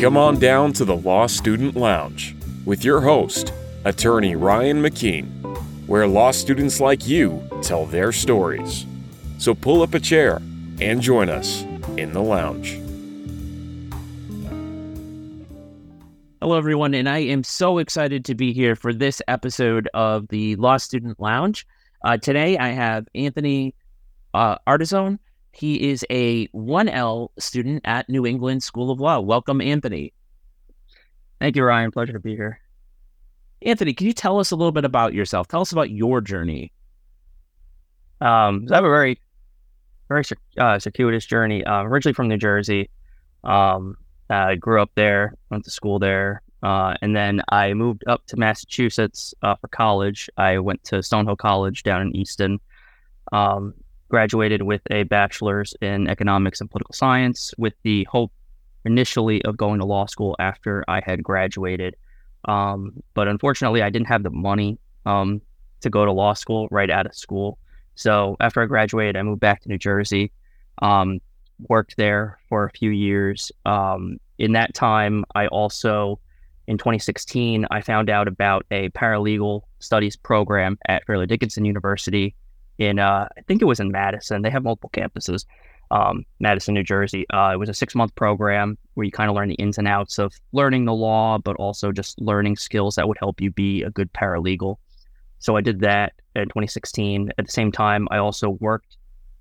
Come on down to the Law Student Lounge with your host, attorney Ryan McKeen, where law students like you tell their stories. So pull up a chair and join us in the lounge. Hello, everyone, and I am so excited to be here for this episode of the Law Student Lounge. Uh, today, I have Anthony uh, Ardizzone. He is a 1L student at New England School of Law. Welcome, Anthony. Thank you, Ryan. Pleasure to be here. Anthony, can you tell us a little bit about yourself? Tell us about your journey. Um, so I have a very, very uh, circuitous journey. Uh, originally from New Jersey. Um, I grew up there, went to school there, uh, and then I moved up to Massachusetts uh, for college. I went to Stonehill College down in Easton. Um, graduated with a bachelor's in economics and political science with the hope initially of going to law school after I had graduated. Um, but unfortunately, I didn't have the money um, to go to law school right out of school. So after I graduated, I moved back to New Jersey, um, worked there for a few years. Um, in that time, I also, in 2016, I found out about a paralegal studies program at Fairleigh Dickinson University in uh, I think it was in Madison. They have multiple campuses. Um, Madison, New Jersey. Uh, it was a six month program where you kind of learn the ins and outs of learning the law, but also just learning skills that would help you be a good paralegal. So I did that in 2016. At the same time, I also worked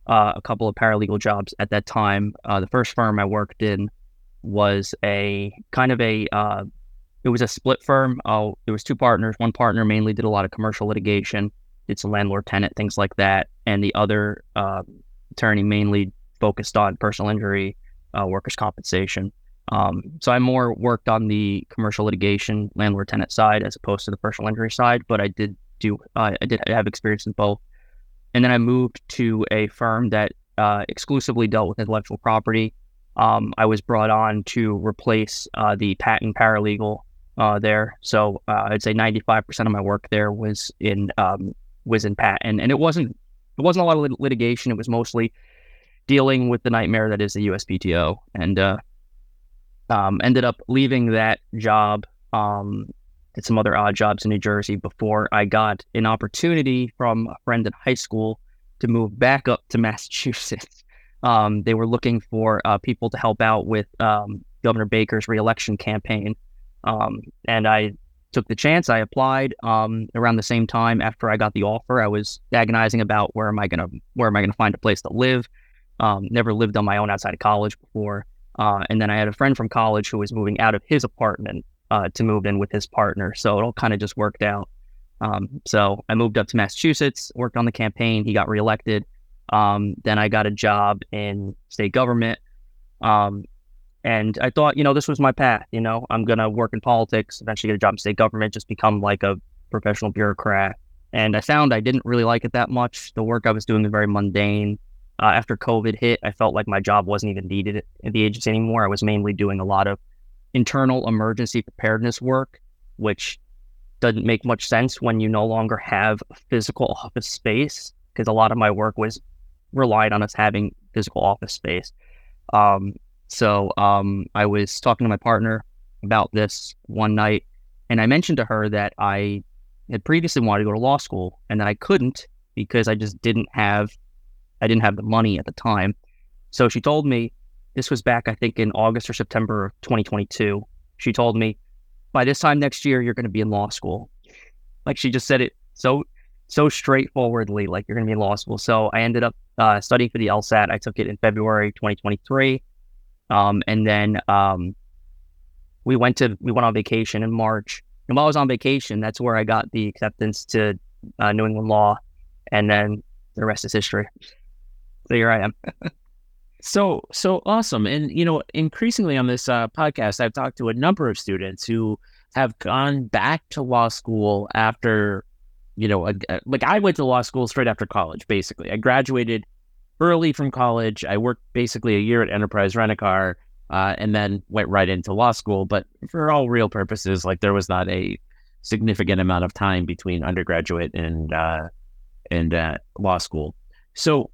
uh, a couple of paralegal jobs at that time. Uh, the first firm I worked in was a kind of a uh, it was a split firm. Oh, there was two partners. One partner mainly did a lot of commercial litigation it's a landlord tenant, things like that. And the other uh, attorney mainly focused on personal injury, uh, workers' compensation. Um, so I more worked on the commercial litigation landlord tenant side as opposed to the personal injury side, but I did do uh, I did have experience in both. And then I moved to a firm that uh, exclusively dealt with intellectual property. Um, I was brought on to replace uh, the patent paralegal uh, there. So I'd say 95% of my work there was in um, was in patent, and it wasn't it wasn't a lot of lit- litigation. It was mostly dealing with the nightmare that is the USPTO, and uh, um, ended up leaving that job. Um, did some other odd jobs in New Jersey before I got an opportunity from a friend in high school to move back up to Massachusetts. Um, they were looking for uh, people to help out with um, Governor Baker's reelection campaign. Um, and I took the chance. I applied um, around the same time after I got the offer. I was agonizing about where am I gonna where am I gonna find a place to live. Um, never lived on my own outside of college before, uh, and then I had a friend from college who was moving out of his apartment uh, to move in with his partner. So it all kind of just worked out. Um, so I moved up to Massachusetts, worked on the campaign. He got reelected. Um, then I got a job in state government. Um, and I thought, you know, this was my path. You know, I'm going to work in politics, eventually get a job in state government, just become like a professional bureaucrat. And I found I didn't really like it that much. The work I was doing was very mundane. Uh, after COVID hit, I felt like my job wasn't even needed at the agency anymore. I was mainly doing a lot of internal emergency preparedness work, which doesn't make much sense when you no longer have physical office space, because a lot of my work was relied on us having physical office space. Um, so um, I was talking to my partner about this one night, and I mentioned to her that I had previously wanted to go to law school, and that I couldn't because I just didn't have, I didn't have the money at the time. So she told me, this was back I think in August or September of 2022. She told me, by this time next year, you're going to be in law school. Like she just said it so so straightforwardly, like you're going to be in law school. So I ended up uh, studying for the LSAT. I took it in February 2023. Um, and then um, we went to we went on vacation in March. And while I was on vacation, that's where I got the acceptance to uh, New England law, and then the rest is history. So here I am. so so awesome, and you know, increasingly on this uh, podcast, I've talked to a number of students who have gone back to law school after, you know, like I went to law school straight after college. Basically, I graduated early from college. I worked basically a year at Enterprise Rent a Car, uh, and then went right into law school. But for all real purposes, like there was not a significant amount of time between undergraduate and uh, and uh, law school. So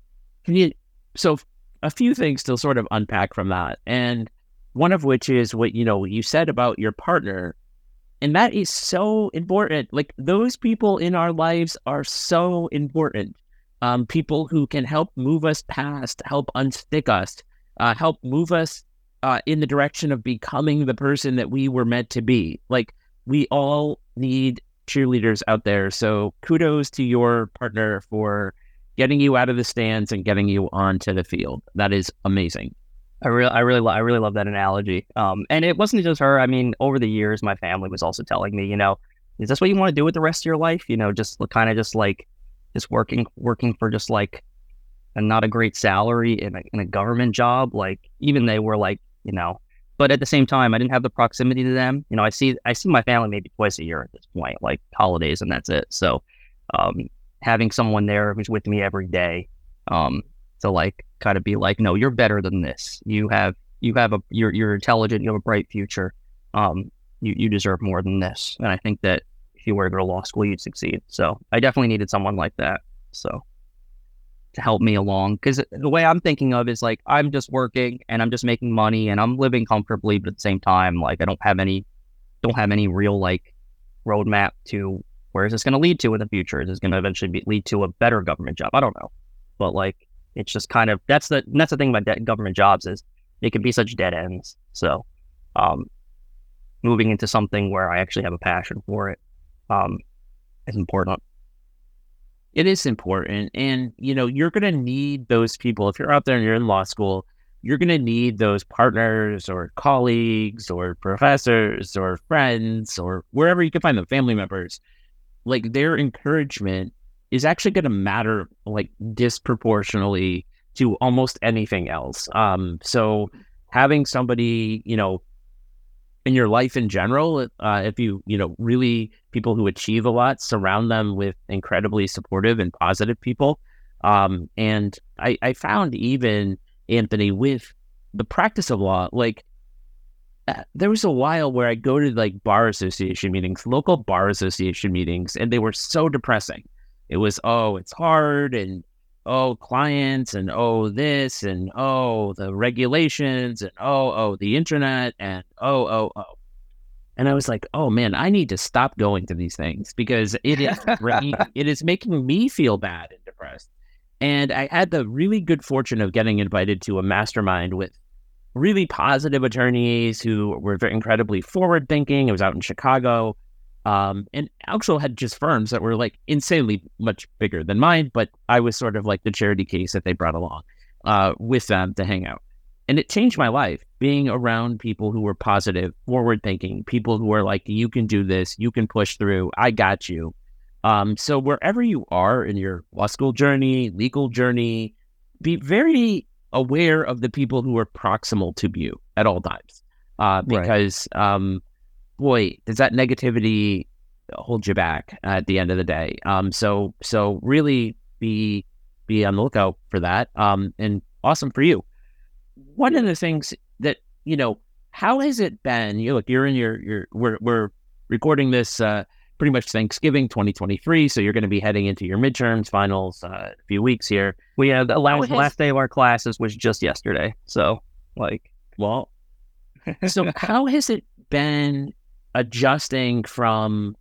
can you? So a few things to sort of unpack from that, and one of which is what you know you said about your partner and that is so important like those people in our lives are so important um, people who can help move us past help unstick us uh, help move us uh, in the direction of becoming the person that we were meant to be like we all need cheerleaders out there so kudos to your partner for getting you out of the stands and getting you onto the field that is amazing I really, I really, I really love that analogy. Um, and it wasn't just her. I mean, over the years, my family was also telling me, you know, is this what you want to do with the rest of your life? You know, just kind of just like, just working, working for just like, a not a great salary in a, in a government job. Like even they were like, you know, but at the same time, I didn't have the proximity to them. You know, I see, I see my family maybe twice a year at this point, like holidays, and that's it. So, um, having someone there who's with me every day, um, to like kind of be like, no, you're better than this. You have you have a you're you're intelligent. You have a bright future. Um, you you deserve more than this. And I think that if you were to go to law school, you'd succeed. So I definitely needed someone like that. So to help me along because the way I'm thinking of is like I'm just working and I'm just making money and I'm living comfortably, but at the same time, like I don't have any don't have any real like roadmap to where is this going to lead to in the future? Is this going to eventually be, lead to a better government job? I don't know, but like it's just kind of that's the that's the thing about de- government jobs is they can be such dead ends. So, um, moving into something where I actually have a passion for it um, is important. It is important, and you know you're going to need those people if you're out there and you're in law school. You're going to need those partners or colleagues or professors or friends or wherever you can find them, family members. Like their encouragement is actually going to matter like disproportionately to almost anything else. Um, so having somebody, you know, in your life in general, uh, if you, you know, really people who achieve a lot, surround them with incredibly supportive and positive people. Um, and I, I found even Anthony with the practice of law, like uh, there was a while where I go to like bar association meetings, local bar association meetings, and they were so depressing it was oh it's hard and oh clients and oh this and oh the regulations and oh oh the internet and oh oh oh. And i was like oh man i need to stop going to these things because it is it is making me feel bad and depressed. And i had the really good fortune of getting invited to a mastermind with really positive attorneys who were incredibly forward thinking it was out in chicago um, and also had just firms that were like insanely much bigger than mine, but I was sort of like the charity case that they brought along uh, with them to hang out. And it changed my life being around people who were positive, forward thinking, people who are like, you can do this, you can push through, I got you. Um, so wherever you are in your law school journey, legal journey, be very aware of the people who are proximal to you at all times. Uh, because right. um, boy, does that negativity hold you back at the end of the day. Um, so so really be be on the lookout for that. Um, and awesome for you. One of the things that you know, how has it been? You look, you're in your your we're we're recording this uh, pretty much Thanksgiving 2023, so you're going to be heading into your midterms finals uh, a few weeks here. We had the last, has... last day of our classes was just yesterday, so like, well, so how has it been adjusting from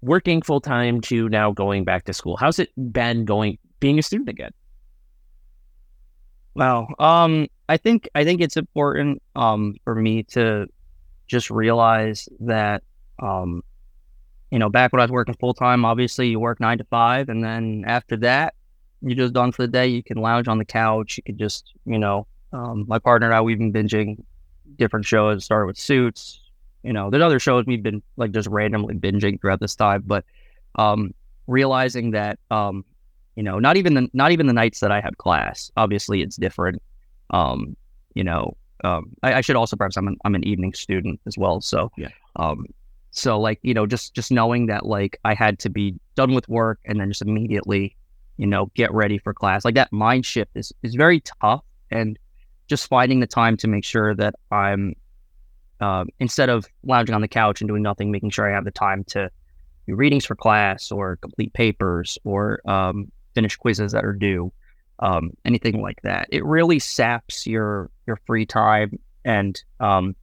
working full time to now going back to school? How's it been going being a student again? Well, um, I think I think it's important um for me to just realize that um, you know, back when I was working full time, obviously you work nine to five, and then after that, you're just done for the day. You can lounge on the couch. You could just, you know, um, my partner and I we've been binging different shows. Started with Suits, you know, there's other shows we've been like just randomly binging throughout this time, but um, realizing that um, you know, not even the not even the nights that I have class. Obviously, it's different. Um, you know, um, I, I should also perhaps I'm an I'm an evening student as well, so yeah. Um, so like you know, just just knowing that like I had to be done with work and then just immediately, you know, get ready for class. Like that mind shift is is very tough, and just finding the time to make sure that I'm um, instead of lounging on the couch and doing nothing, making sure I have the time to do readings for class or complete papers or um, finish quizzes that are due, um, anything like that. It really saps your your free time and um,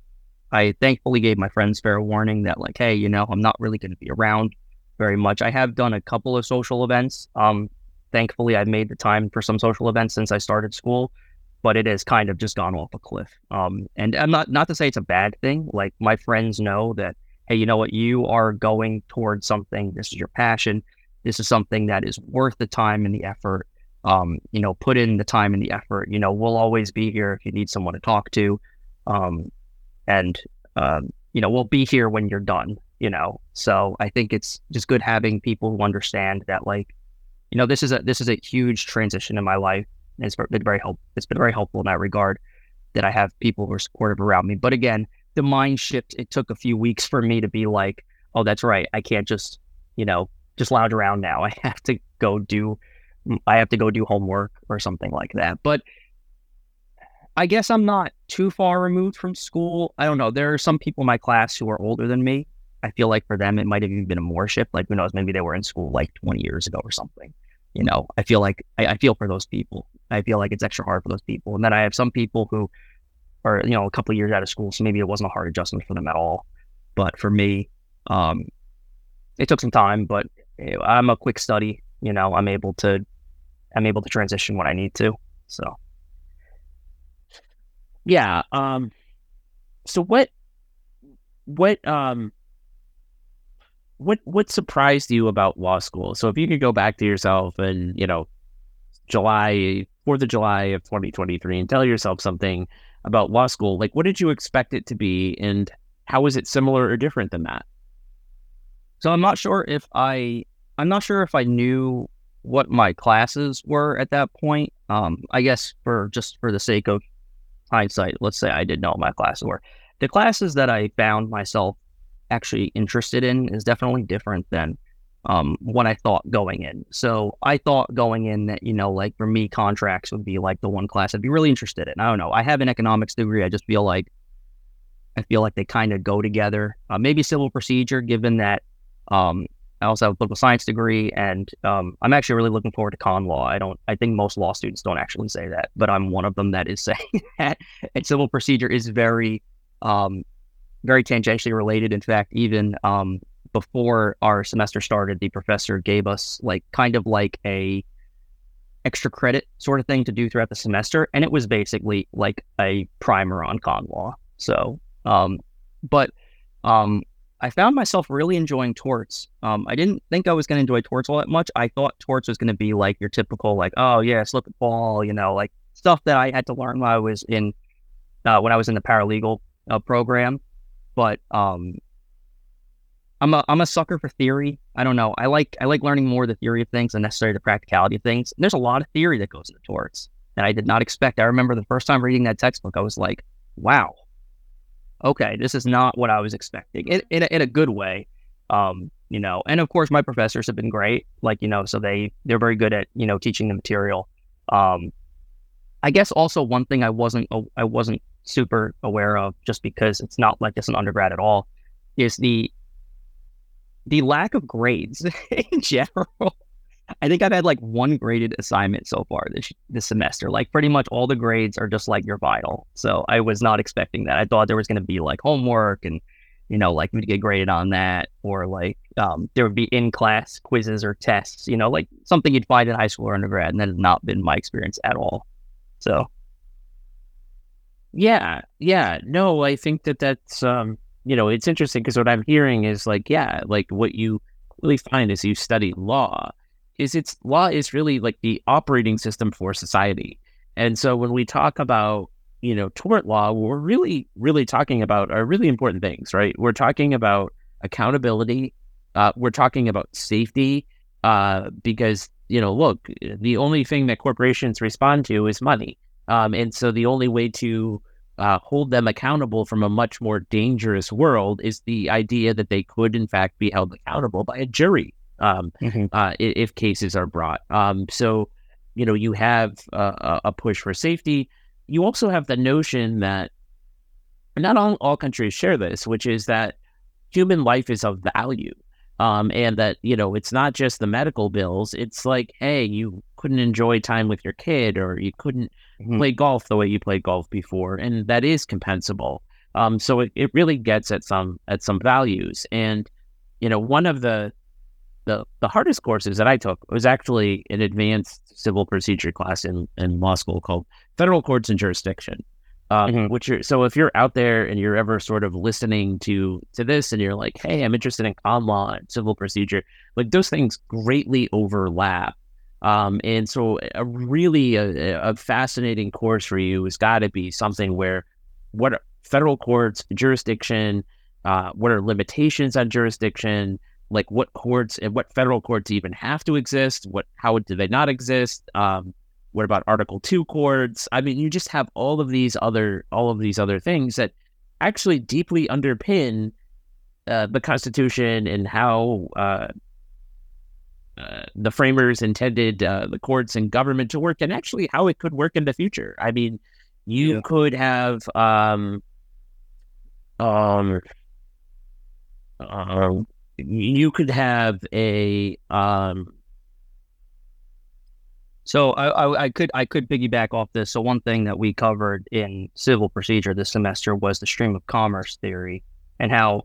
I thankfully gave my friends fair warning that like, hey, you know, I'm not really going to be around very much. I have done a couple of social events. Um, thankfully, I've made the time for some social events since I started school, but it has kind of just gone off a cliff. Um, and I'm not not to say it's a bad thing. Like my friends know that, hey, you know what, you are going towards something. This is your passion. This is something that is worth the time and the effort. Um, you know, put in the time and the effort. You know, we'll always be here if you need someone to talk to. Um, and um, you know we'll be here when you're done you know so i think it's just good having people who understand that like you know this is a this is a huge transition in my life it's been very help it's been very helpful in that regard that i have people who are supportive around me but again the mind shift it took a few weeks for me to be like oh that's right i can't just you know just lounge around now i have to go do i have to go do homework or something like that but I guess I'm not too far removed from school. I don't know. There are some people in my class who are older than me. I feel like for them, it might have even been a more shift. Like, who knows? Maybe they were in school like 20 years ago or something. You know, I feel like I, I feel for those people. I feel like it's extra hard for those people. And then I have some people who are, you know, a couple of years out of school. So maybe it wasn't a hard adjustment for them at all. But for me, um, it took some time, but eh, I'm a quick study. You know, I'm able to, I'm able to transition when I need to. So yeah. Um. So what? What? Um. What? What surprised you about law school? So if you could go back to yourself and you know, July Fourth of July of 2023, and tell yourself something about law school, like what did you expect it to be, and how is it similar or different than that? So I'm not sure if I I'm not sure if I knew what my classes were at that point. Um, I guess for just for the sake of hindsight, let's say I did know my classes were. The classes that I found myself actually interested in is definitely different than um, what I thought going in. So I thought going in that, you know, like for me, contracts would be like the one class I'd be really interested in. I don't know. I have an economics degree. I just feel like I feel like they kind of go together. Uh, maybe civil procedure, given that um, I also have a political science degree, and um, I'm actually really looking forward to con law. I don't, I think most law students don't actually say that, but I'm one of them that is saying that. And civil procedure is very, um, very tangentially related. In fact, even um, before our semester started, the professor gave us like kind of like a extra credit sort of thing to do throughout the semester, and it was basically like a primer on con law. So, um, but um, I found myself really enjoying torts. Um, I didn't think I was going to enjoy torts all that much. I thought torts was going to be like your typical, like, oh yeah, slip and fall, you know, like stuff that I had to learn while I was in uh, when I was in the paralegal uh, program. But um, I'm a I'm a sucker for theory. I don't know. I like I like learning more the theory of things than necessarily the practicality of things. And there's a lot of theory that goes into torts that I did not expect. I remember the first time reading that textbook, I was like, wow, okay, this is not what I was expecting in, in, a, in a good way. Um, you know, and of course my professors have been great. Like, you know, so they, they're very good at, you know, teaching the material. Um, I guess also one thing I wasn't, I wasn't super aware of just because it's not like this in undergrad at all is the, the lack of grades in general. I think I've had like one graded assignment so far this this semester. Like pretty much all the grades are just like your vital. So I was not expecting that. I thought there was going to be like homework and you know like we'd get graded on that or like um, there would be in class quizzes or tests. You know like something you'd find in high school or undergrad, and that has not been my experience at all. So yeah, yeah, no, I think that that's um you know it's interesting because what I'm hearing is like yeah like what you really find is you study law is it's law is really like the operating system for society. And so when we talk about, you know, tort law, we're really, really talking about are really important things, right? We're talking about accountability. Uh, we're talking about safety uh, because, you know, look, the only thing that corporations respond to is money. Um, and so the only way to uh, hold them accountable from a much more dangerous world is the idea that they could, in fact, be held accountable by a jury um, mm-hmm. uh, if cases are brought. Um, so, you know, you have a, a, push for safety. You also have the notion that not all, all countries share this, which is that human life is of value. Um, and that, you know, it's not just the medical bills. It's like, hey, you couldn't enjoy time with your kid or you couldn't Mhm. play golf the way you played golf before, and that is compensable. Um, so it, it really gets at some at some values. And you know, one of the the the hardest courses that I took was actually an advanced civil procedure class in in law school called Federal Courts and Jurisdiction. Um, Mhm. Which are, so if you're out there and you're ever sort of listening to to this and you're like, hey, I'm interested in con law and civil procedure, like those things greatly overlap. Um, and so a really a, a fascinating course for you has got to be something where what federal courts jurisdiction, uh, what are limitations on jurisdiction, like what courts and what federal courts even have to exist, what how do they not exist? Um, what about Article Two courts? I mean, you just have all of these other all of these other things that actually deeply underpin uh, the Constitution and how uh, uh, the framers intended uh, the courts and government to work, and actually how it could work in the future. I mean, you Yeah. could have um, um, um, you could have a um, So I, I, I could I could piggyback off this. So one thing that we covered in civil procedure this semester was the stream of commerce theory and how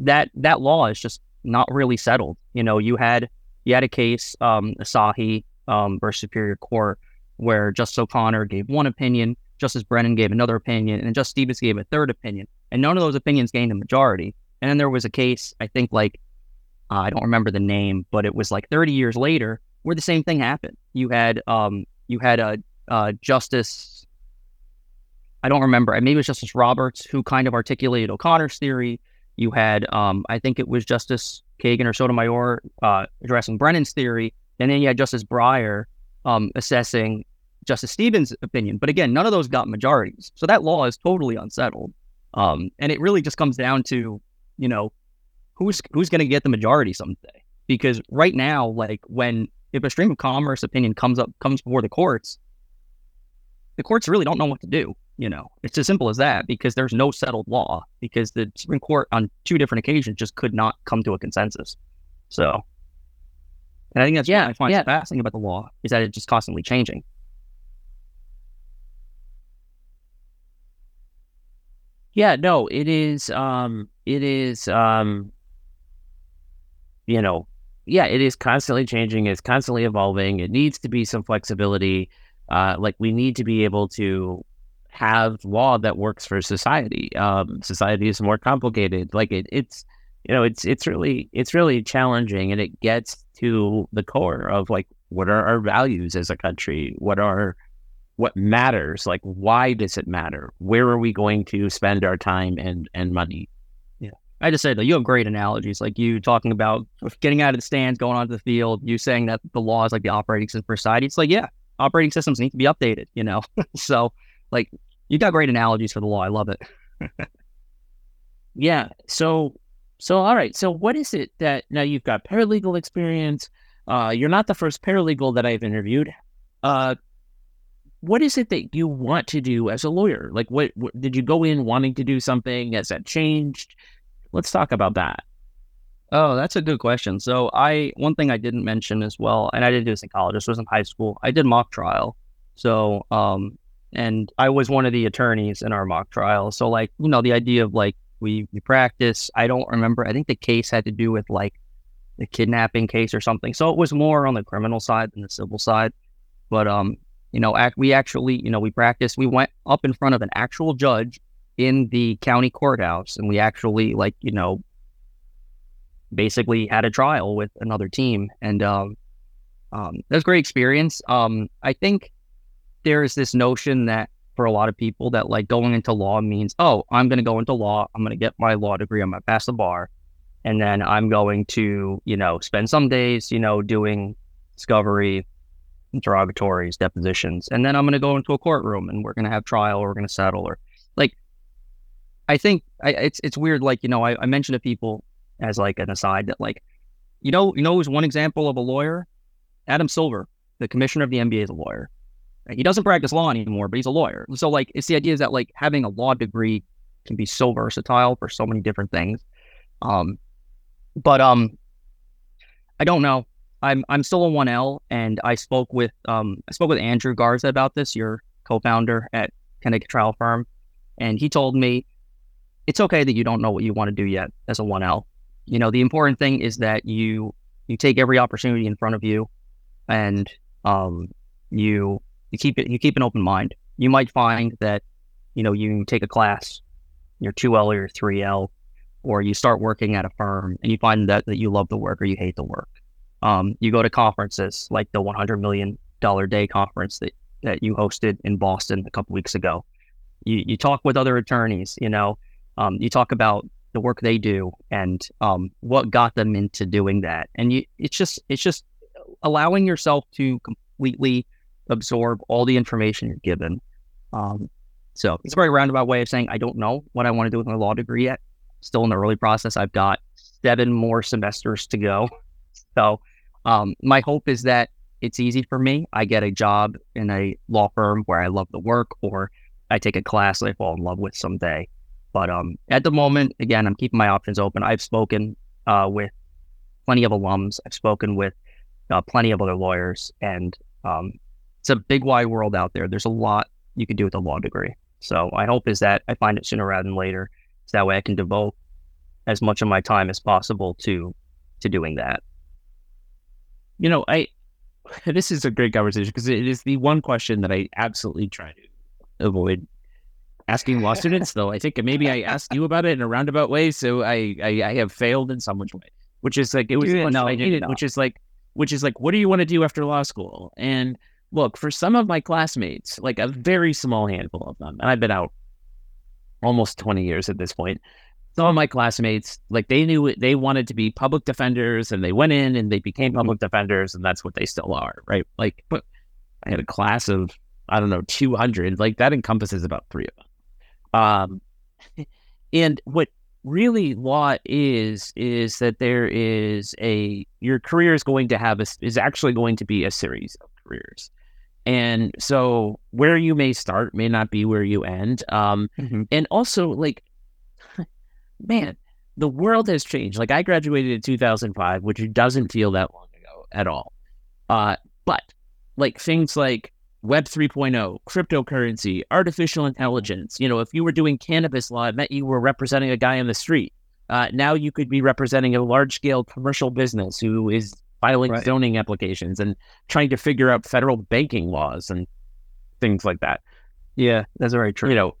that that law is just not really settled. You know, you had you had a case, um, Asahi um, versus Superior Court, where Justice O'Connor gave one opinion, Justice Brennan gave another opinion, and Justice Stevens gave a third opinion, and none of those opinions gained a majority. And then there was a case, I think, like uh, I don't remember the name, but it was like 30 years later where the same thing happened. You had um you had a Justice I don't remember. Maybe it was Justice Roberts who kind of articulated O'Connor's theory. You had um I think it was Justice Kagan or Sotomayor uh, addressing Brennan's theory, and then you had Justice Breyer um assessing Justice Stevens' opinion. But again, none of those got majorities, so that law is totally unsettled. Um, and it really just comes down to you know who's who's going to get the majority someday. Because right now, like when if a stream of commerce opinion comes up comes before the courts, the courts really don't know what to do. You know, it's as simple as that because there's no settled law because the Supreme Court on two different occasions just could not come to a consensus. So, and I think that's Yeah, what I find yeah. fascinating about the law is that it's just constantly changing. Yeah, no, it is um it is um you know, yeah, it is constantly changing, it's constantly evolving. It needs to be some flexibility. Uh like we need to be able to have law that works for society. Um society is more complicated. Like it it's you know, it's it's really it's really challenging and it gets to the core of like what are our values as a country? What are what matters like why does it matter where are we going to spend our time and and money Yeah, I just said that you have great analogies, like you talking about getting out of the stands, going onto the field. You saying that the law is like the operating system for society. It's like, yeah, operating systems need to be updated. You know, so like you got great analogies for the law. I love it. yeah so so all right so what is it that now you've got paralegal experience uh you're not the first paralegal that i've interviewed uh what is it that you want to do as a lawyer like what, what did you go in wanting to do something has that changed let's talk about that Oh, that's a good question. So I one thing I didn't mention as well, and I didn't do this in college. This was in high school. I did mock trial. So um, and I was one of the attorneys in our mock trial. So like you know the idea of like we we practice. I don't remember. I think the case had to do with like the kidnapping case or something. So it was more on the criminal side than the civil side. But um, you know, act, we actually you know we practiced. We went up in front of an actual judge in the county courthouse, and we actually like you know basically had a trial with another team, and um, um, that was great experience. Um, I think there's this notion that for a lot of people that like going into law means, oh, I'm going to go into law, I'm going to get my law degree, I'm going to pass the bar, and then I'm going to, you know, spend some days, you know, doing discovery, interrogatories, depositions, and then I'm going to go into a courtroom and we're going to have trial, or we're going to settle, or like. I think I, it's it's weird. Like you know, I, I mentioned to people as like an aside that like, you know, you know, who's one example of a lawyer? Adam Silver, the commissioner of the NBA, is a lawyer. He doesn't practice law anymore, but he's a lawyer. So like, it's the idea is that like having a law degree can be so versatile for so many different things. Um, but um, I don't know. I'm I'm still a one L, and I spoke with um I spoke with Andrew Garza about this, your co-founder at Connecticut Trial Firm, and he told me it's okay that you don't know what you want to do yet as a one L. You know, the important thing is that you you take every opportunity in front of you, and um you you keep it you keep an open mind. You might find that you know you take a class, your two L or your three L, or you start working at a firm and you find that, that you love the work or you hate the work. Um, you go to conferences like the 100 million dollar day conference that that you hosted in Boston a couple weeks ago. You you talk with other attorneys. You know, um, you talk about the work they do and um, what got them into doing that. And you, it's just it's just allowing yourself to completely absorb all the information you're given. Um, so it's a very roundabout way of saying I don't know what I want to do with my law degree yet. Still in the early process. I've got seven more semesters to go. So um, my hope is that it's easy for me. I get a job in a law firm where I love the work, or I take a class that I fall in love with someday. But um, at the moment, again, I'm keeping my options open. I've spoken uh, with plenty of alums. I've spoken with uh, plenty of other lawyers, and um, it's a big wide world out there. There's a lot you can do with a law degree. So my hope is that I find it sooner rather than later, so that way I can devote as much of my time as possible to to doing that. You know, I this is a great conversation because it is the one question that I absolutely try to avoid asking law students. Though I think maybe I asked you about it in a roundabout way, so I I, I have failed in some which way. Which is like it was no, I hated, which is like which is like what do you want to do after law school? And look, for some of my classmates, like a very small handful of them, and I've been out almost 20 years at this point, some of my classmates, like they knew it, they wanted to be public defenders and they went in and they became mm-hmm. public defenders and that's what they still are, right? Like, but I had a class of, I don't know, 200, like that encompasses about three of them. Um, and what really law is, is that there is a, your career is going to have a, is actually going to be a series of careers. And so where you may start may not be where you end. Um, mm-hmm. And also, like, man, the world has changed. Like I graduated in 2005, which doesn't feel that long ago at all. Uh, but like things like Web 3.0, cryptocurrency, artificial intelligence. You know, if you were doing cannabis law, it meant you were representing a guy on the street. Uh, now you could be representing a large scale commercial business who is filing right. zoning applications and trying to figure out federal banking laws and things like that. Yeah, that's very true. You know,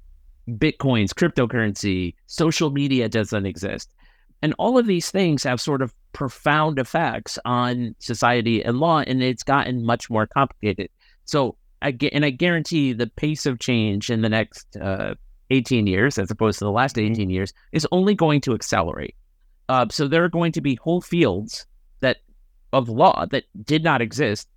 bitcoins, cryptocurrency, social media doesn't exist. And all of these things have sort of profound effects on society and law, and it's gotten much more complicated. So, I get, and I guarantee the pace of change in the next uh, 18 years, as opposed to the last mm-hmm. 18 years, is only going to accelerate. Uh, so, there are going to be whole fields of law that did not exist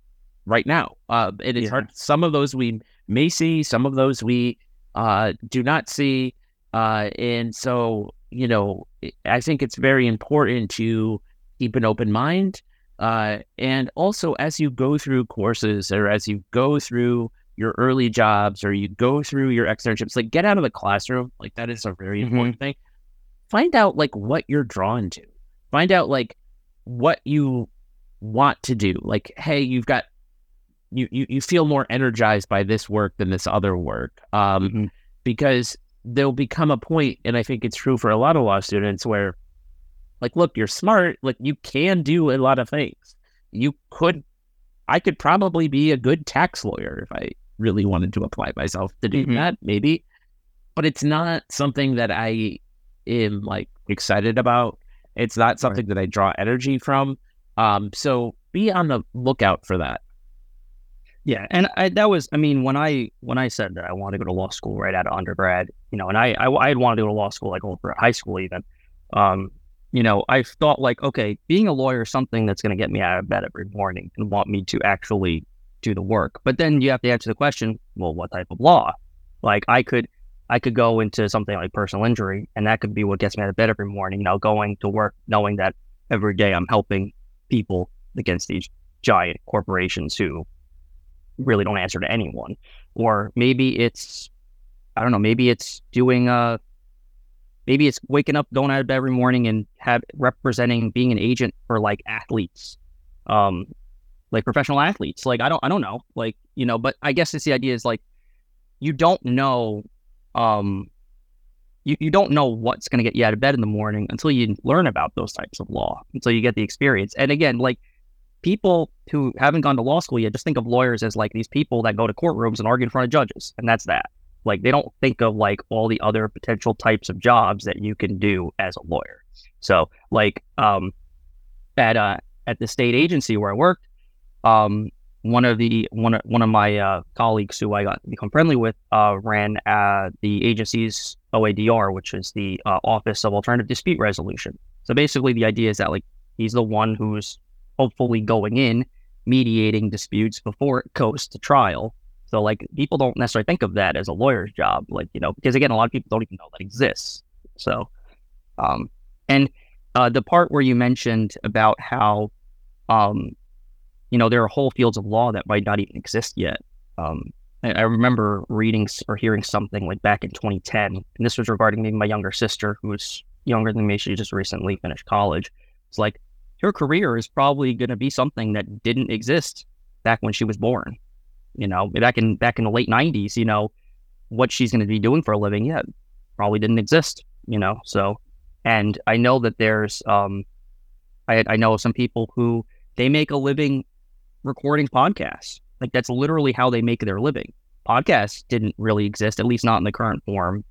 right now. Uh, it is yeah. hard. Some of those we may see, some of those we uh, do not see. Uh, and so, you know, I think it's very important to keep an open mind. Uh, and also, as you go through courses or as you go through your early jobs or you go through your externships, like get out of the classroom. Like that is a very mm-hmm. important thing. Find out like what you're drawn to. Find out like what you want to do. Like, hey, you've got you, you you feel more energized by this work than this other work um, mm-hmm. because there'll become a point and i think it's true for a lot of law students where like look you're smart like you can do a lot of things you could i could probably be a good tax lawyer if i really wanted to apply myself to do mm-hmm. that maybe but it's not something that i am like excited about it's not something right. that i draw energy from um so be on the lookout for that yeah, and I, that was, I mean, when I when I said that I wanted to go to law school right out of undergrad, you know, and I I, I had wanted to go to law school like over high school even, um, you know, I thought like, okay, being a lawyer is something that's going to get me out of bed every morning and want me to actually do the work. But then you have to answer the question, well, what type of law? Like I could I could go into something like personal injury, and that could be what gets me out of bed every morning. You know, going to work knowing that every day I'm helping people against these giant corporations who really don't answer to anyone. Or maybe it's, I don't know, maybe it's doing a, uh, maybe it's waking up, going out of bed every morning and have representing being an agent for like athletes um, like professional athletes. Like I don't I don't know. Like you know, but I guess it's the idea is like you don't know um you, you don't know what's going to get you out of bed in the morning until you learn about those types of law until you get the experience. And again like people who haven't gone to law school yet just think of lawyers as like these people that go to courtrooms and argue in front of judges and that's that. Like they don't think of like all the other potential types of jobs that you can do as a lawyer. So like um at uh at the state agency where i worked um one of the one one of my uh, colleagues who I got become friendly with uh, ran uh, the agency's OADR, which is the uh, Office of Alternative Dispute Resolution. So basically, the idea is that like he's the one who's hopefully going in mediating disputes before it goes to trial. So like people don't necessarily think of that as a lawyer's job, like you know, because again, a lot of people don't even know that exists. So, um, and uh, the part where you mentioned about how um, you know, there are whole fields of law that might not even exist yet. Um, I, I, remember reading or hearing something like back in 2010, and this was regarding maybe my younger sister, who's younger than me. She just recently finished college. It's like her career is probably going to be something that didn't exist back when she was born. You know, back in back in the late 90s, you know, what she's going to be doing for a living yet probably didn't exist. You know, so and I know that there's um, I I know some people who they make a living recording podcasts. Like that's literally how they make their living. Podcasts didn't really exist, at least not in the current form,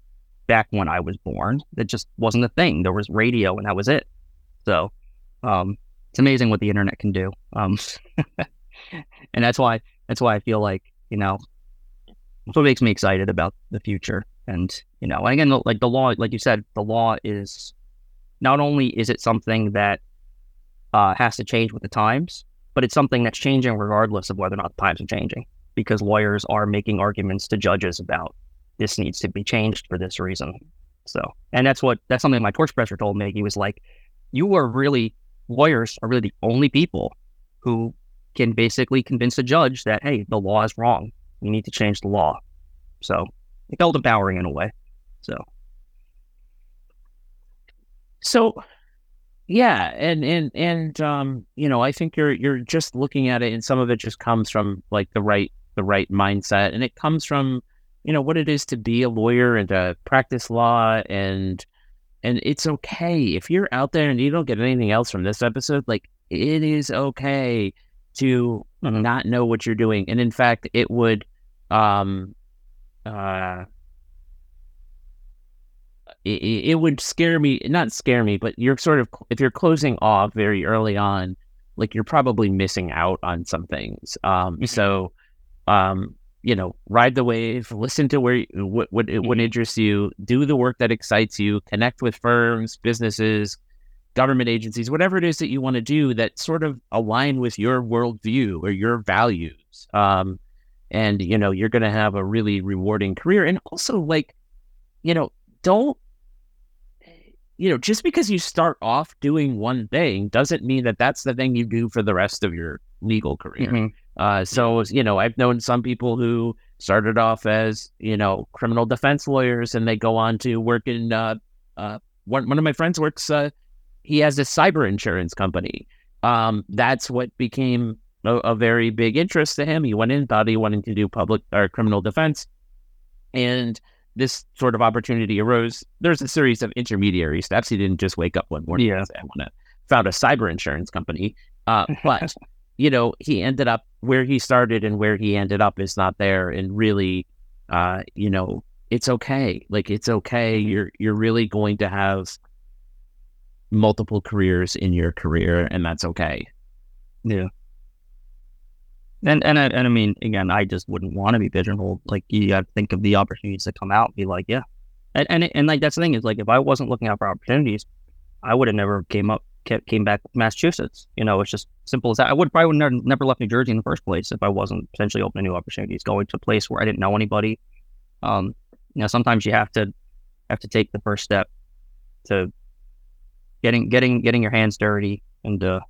back when I was born. That just wasn't a thing. There was radio, and that was it. So, um, it's amazing what the internet can do. Um, and that's why that's why I feel like you know, that's what makes me excited about the future. And you know, and again, like the law, like you said, the law is not only is it something that uh, has to change with the times, but it's something that's changing regardless of whether or not the times are changing because lawyers are making arguments to judges about this needs to be changed for this reason. So, and that's what that's something my torch told me. He was like, "You are really lawyers are really the only people who can basically convince a judge that hey, the law is wrong. You need to change the law." So it felt empowering in a way. So, so yeah, and and and um, you know, I think you're you're just looking at it, and some of it just comes from like the right the right mindset, and it comes from you know what it is to be a lawyer and to practice law, and and it's okay if you're out there and you don't get anything else from this episode. Like it is okay to mm-hmm. not know what you're doing, and in fact, it would um uh it, it would scare me, not scare me, but you're sort of, if you're closing off very early on, like you're probably missing out on some things. Um, mm-hmm. so, um, you know, ride the wave, listen to where what what, mm-hmm. what interests you, do the work that excites you, connect with firms, businesses, government agencies, whatever it is that you want to do that sort of align with your worldview or your values. Um, and you know, you're going to have a really rewarding career. And also, like, you know, don't you know, just because you start off doing one thing doesn't mean that that's the thing you do for the rest of your legal career. Mm-hmm. Uh, so, you know, I've known some people who started off as, you know, criminal defense lawyers and they go on to work in, uh, uh, one, one of my friends works, uh, he has a cyber insurance company. Um, that's what became a, a, very big interest to him. He went in, thought he wanted to do public or criminal defense. And, this sort of opportunity arose, there's a series of intermediary steps. He didn't just wake up one morning yeah. and say, I want to found a cyber insurance company. Uh, but, you know, he ended up where he started and where he ended up is not there. And really, uh, you know, it's okay. Like it's okay. You're you're really going to have multiple careers in your career, and that's okay. Yeah. And and I, and I mean, again, I just wouldn't want to be pigeonholed. Like you got to think of the opportunities that come out. And be like, yeah, and and and like that's the thing is like if I wasn't looking out for opportunities, I would have never came up came back Massachusetts. You know, it's just simple as that. I would probably would never, never left New Jersey in the first place if I wasn't potentially opening new opportunities, going to a place where I didn't know anybody. Um, you know, sometimes you have to have to take the first step to getting getting getting your hands dirty and uh,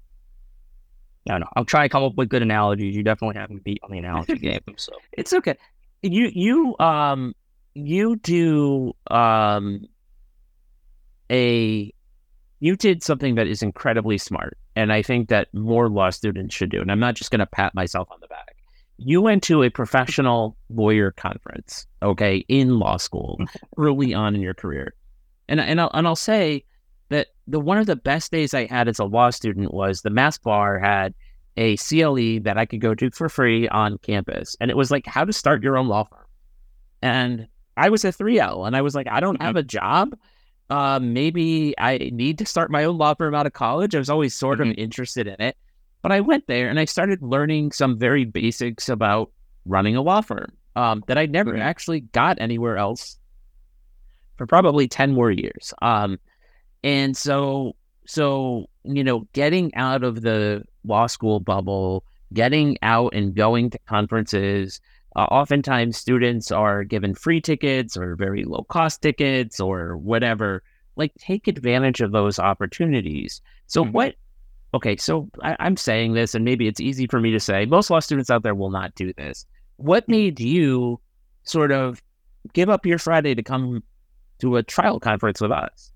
I don't know. I'll try to come up with good analogies. You definitely have me beat on the analogy game. So it's okay. You you um you do um a you did something that is incredibly smart, and I think that more law students should do. And I'm not just going to pat myself on the back. You went to a professional lawyer conference, okay, in law school early on in your career, and and I'll, and I'll say the one of the best days I had as a law student was the Mass Bar had a CLE that I could go to for free on campus, and it was like how to start your own law firm. And I was a 3L, and I was like, I don't have a job. Uh, maybe I need to start my own law firm out of college. I was always sort of Mhm. interested in it, but I went there and I started learning some very basics about running a law firm um, that I never Right. actually got anywhere else for probably 10 more years. Um, and so, so, you know, getting out of the law school bubble, getting out and going to conferences, uh, oftentimes students are given free tickets or very low cost tickets or whatever. Like, take advantage of those opportunities. So, Mhm. what? Okay, so I, I'm saying this, and maybe it's easy for me to say. Most law students out there will not do this. What made you sort of give up your Friday to come to a trial conference with us?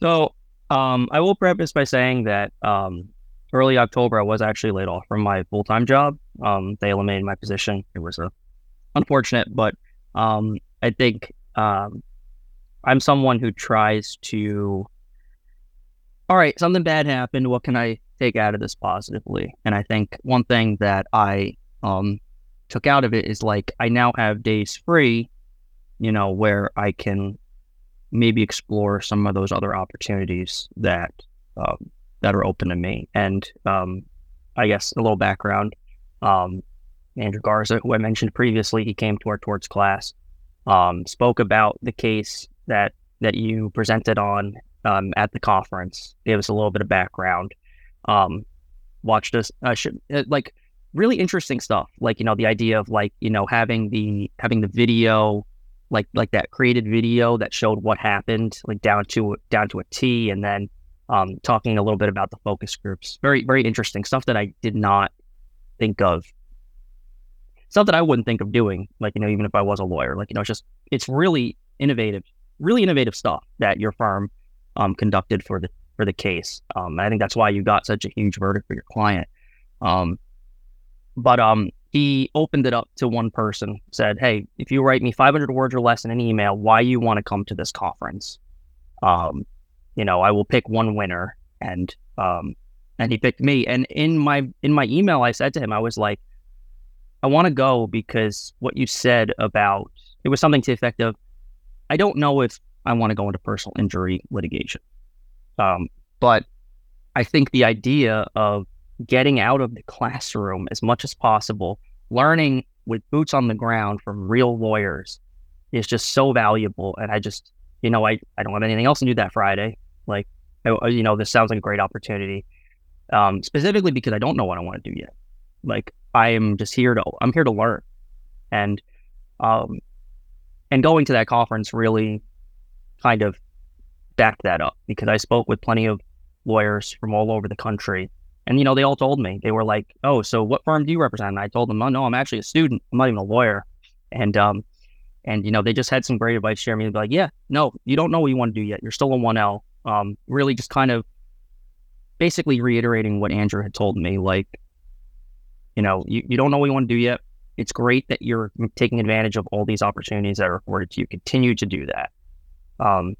So um, I will preface by saying that um, early October I was actually laid off from my full time job. Um, they eliminated my position. It was a unfortunate, but um, I think um, I'm someone who tries to. All right, something bad happened. What can I take out of this positively? And I think one thing that I um, took out of it is like I now have days free, you know, where I can maybe explore some of those other opportunities that um, that are open to me. And um, I guess a little background: um, Andrew Garza, who I mentioned previously, he came to our torts class, um, spoke about the case that that you presented on um, at the conference, gave us a little bit of background, um, watched us, uh, sh- uh, like really interesting stuff. Like you know the idea of like you know having the having the video like like that created video that showed what happened like down to down to a T and then um talking a little bit about the focus groups. Very very interesting stuff that I did not think of. Stuff that I wouldn't think of doing like you know even if I was a lawyer like you know it's just it's really innovative really innovative stuff that your firm um conducted for the for the case. Um I think that's why you got such a huge verdict for your client. Um but um he opened it up to one person said hey if you write me 500 words or less in an email why you want to come to this conference? Um you know i will pick one winner. And um and he picked me. And in my in my email i said to him i was like i want to go because what you said about it was something to the effect of i don't know if i want to go into personal injury litigation. Um but i think the idea of getting out of the classroom as much as possible, learning with boots on the ground from real lawyers is just so valuable. And I just, you know, I, I don't have anything else to do that Friday. Like, I, you know, this sounds like a great opportunity. Um, specifically because I don't know what I want to do yet. Like, I am just here to, I'm here to learn. And, um, and going to that conference really kind of backed that up because I spoke with plenty of lawyers from all over the country and you know, they all told me they were like, "Oh, so what firm do you represent?" And I told them, "Oh no, I'm actually a student. I'm not even a lawyer." And um, and you know, they just had some great advice. Share me, They'd be like, "Yeah, no, you don't know what you want to do yet. You're still a one L." Um, really, just kind of basically reiterating what Andrew had told me. Like, you know, you, you don't know what you want to do yet. It's great that you're taking advantage of all these opportunities that are afforded to you. Continue to do that. Um,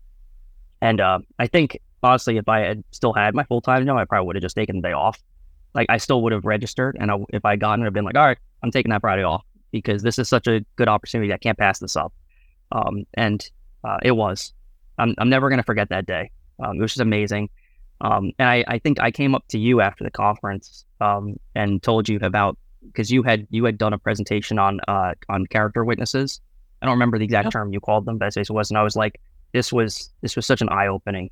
and uh, I think honestly, if I had still had my full time job, I probably would have just taken the day off. Like I still would have registered, and I, if I gotten it, I've been like, all right, I'm taking that Friday off because this is such a good opportunity. I can't pass this up. Um, and uh, it was. I'm I'm never gonna forget that day. Um, it was just amazing. Um, and I, I think I came up to you after the conference um, and told you about because you had you had done a presentation on uh, on character witnesses. I don't remember the exact Yep. term you called them, but it was, and I was like, this was this was such an eye opening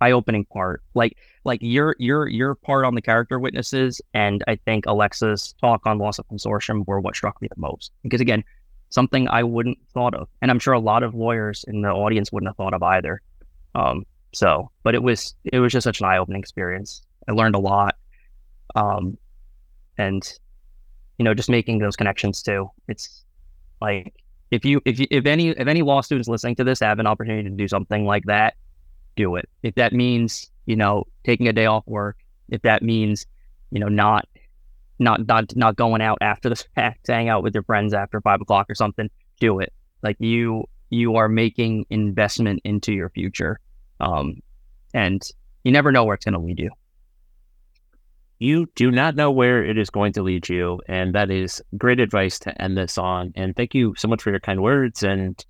eye opening part. Like like your your your part on the character witnesses and I think Alexa's talk on loss of consortium were what struck me the most. Because again, something I wouldn't thought of. And I'm sure a lot of lawyers in the audience wouldn't have thought of either. Um so but it was it was just such an eye opening experience. I learned a lot. Um and you know, just making those connections too. It's like if you if you if any if any law students listening to this have an opportunity to do something like that, do it. If that means, you know, taking a day off work, if that means, you know, not not not not going out after the fact to hang out with your friends after five o'clock or something, do it. Like you you are making investment into your future. Um and you never know where it's gonna lead you. You do not know where it is going to lead you. And that is great advice to end this on. And thank you so much for your kind words. And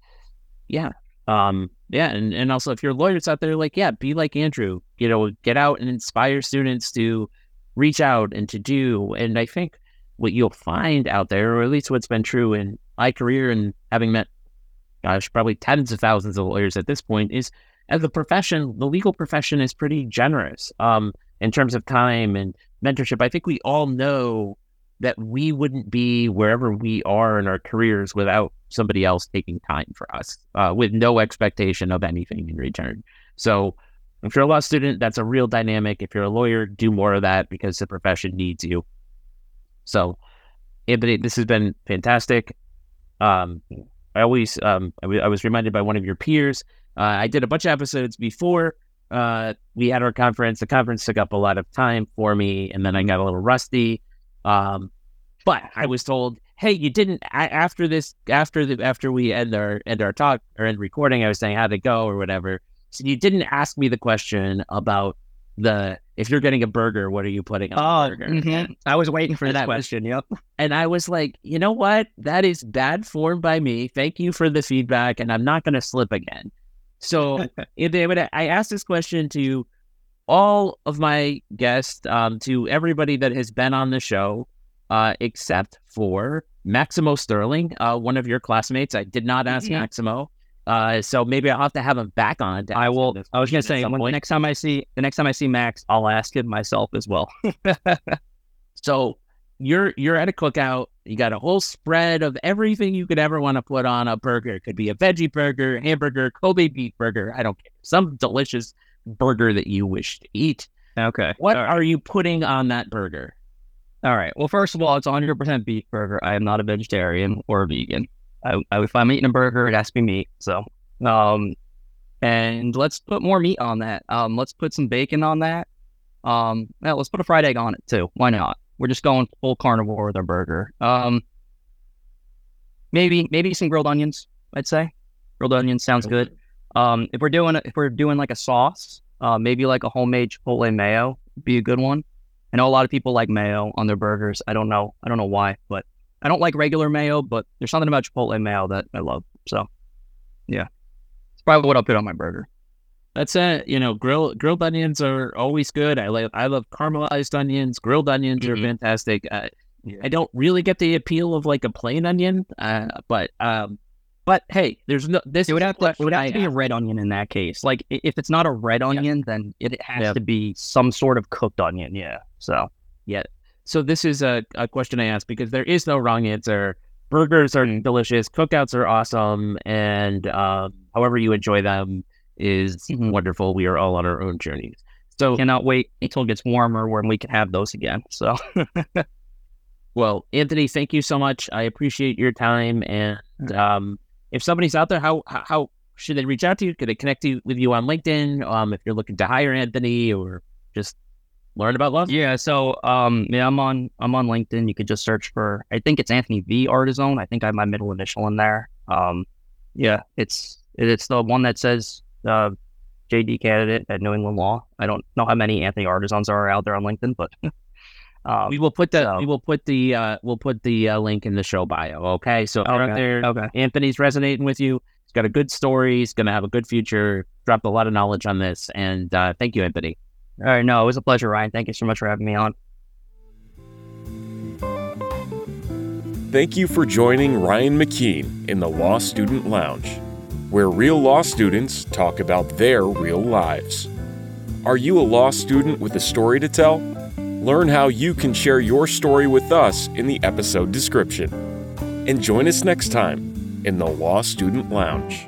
yeah, um, yeah. And, and also, if you're lawyers out there, like, yeah, be like Andrew, you know, get out and inspire students to reach out and to do. And I think what you'll find out there, or at least what's been true in my career and having met, gosh, probably tens of thousands of lawyers at this point, is as a profession, the legal profession is pretty generous um, in terms of time and mentorship. I think we all know that we wouldn't be wherever we are in our careers without somebody else taking time for us uh, with no expectation of anything in return. So, if you're a law student, that's a real dynamic. If you're a lawyer, do more of that because the profession needs you. So, Anthony, this has been fantastic. Um, I always, um, I, w- I was reminded by one of your peers. Uh, I did a bunch of episodes before uh, we had our conference. The conference took up a lot of time for me, and then I got a little rusty. Um, but I was told, "Hey, you didn't after this after the after we end our end our talk or end recording. I was saying how'd it go or whatever. So you didn't ask me the question about the if you're getting a burger, what are you putting on oh, burger? Mm-hmm. I was waiting for and that question. yep. And I was like, you know what? That is bad form by me. Thank you for the feedback, and I'm not going to slip again. So I asked this question to all of my guests, um, to everybody that has been on the show, uh, except for Maximo Sterling, uh, one of your classmates. I did not ask mm-hmm. Maximo. Uh, so maybe I'll have to have him back on. I will. I was gonna say when, the next time I see the next time I see Max, I'll ask him myself as well. so you're you're at a cookout. You got a whole spread of everything you could ever want to put on a burger. It could be a veggie burger, hamburger, Kobe beef burger. I don't care. Some delicious burger that you wish to eat. Okay. What right. are you putting on that burger? All right. Well, first of all, it's 100% beef burger. I am not a vegetarian or a vegan. I, I, if I'm eating a burger, it has to be meat. So, um, and let's put more meat on that. Um, let's put some bacon on that. Um, yeah, let's put a fried egg on it too. Why not? We're just going full carnivore with our burger. Um, maybe maybe some grilled onions. I'd say grilled onions sounds good. Um, if we're doing if we're doing like a sauce, uh, maybe like a homemade chipotle mayo be a good one. I know a lot of people like mayo on their burgers. I don't know. I don't know why, but I don't like regular mayo. But there's something about chipotle mayo that I love. So, yeah, it's probably what I'll put on my burger. That's it. You know, grill grilled onions are always good. I like I love caramelized onions. Grilled onions mm-hmm. are fantastic. Uh, yeah. I don't really get the appeal of like a plain onion, uh, but um, but hey, there's no this. It would have to, it would have to be a red onion in that case. Like if it's not a red onion, yeah. then it has yeah. to be some sort of cooked onion. Yeah. So yeah. So this is a, a question I ask because there is no wrong answer. Burgers are mm. delicious. Cookouts are awesome, and um, however you enjoy them is mm-hmm. wonderful. We are all on our own journeys. So cannot wait until it gets warmer when we can have those again. So well, Anthony, thank you so much. I appreciate your time. And um, if somebody's out there, how how should they reach out to you? Could they connect you, with you on LinkedIn? Um, if you're looking to hire Anthony or just learn about law? Yeah, so um, yeah, I'm on I'm on LinkedIn. You could just search for I think it's Anthony V Ardizzone. I think I have my middle initial in there. Um, yeah, it's it's the one that says uh, JD candidate at New England Law. I don't know how many Anthony Ardizzones are out there on LinkedIn, but um, we will put the so. we will put the uh, we'll put the uh, link in the show bio. Okay, so okay. there, okay. Anthony's resonating with you. He's got a good story. He's going to have a good future. Dropped a lot of knowledge on this, and uh, thank you, Anthony. All right, no, it was a pleasure, Ryan. Thank you so much for having me on. Thank you for joining Ryan McKeen in the Law Student Lounge where real law students talk about their real lives. Are you a law student with a story to tell? Learn how you can share your story with us in the episode description. And join us next time in the Law Student Lounge.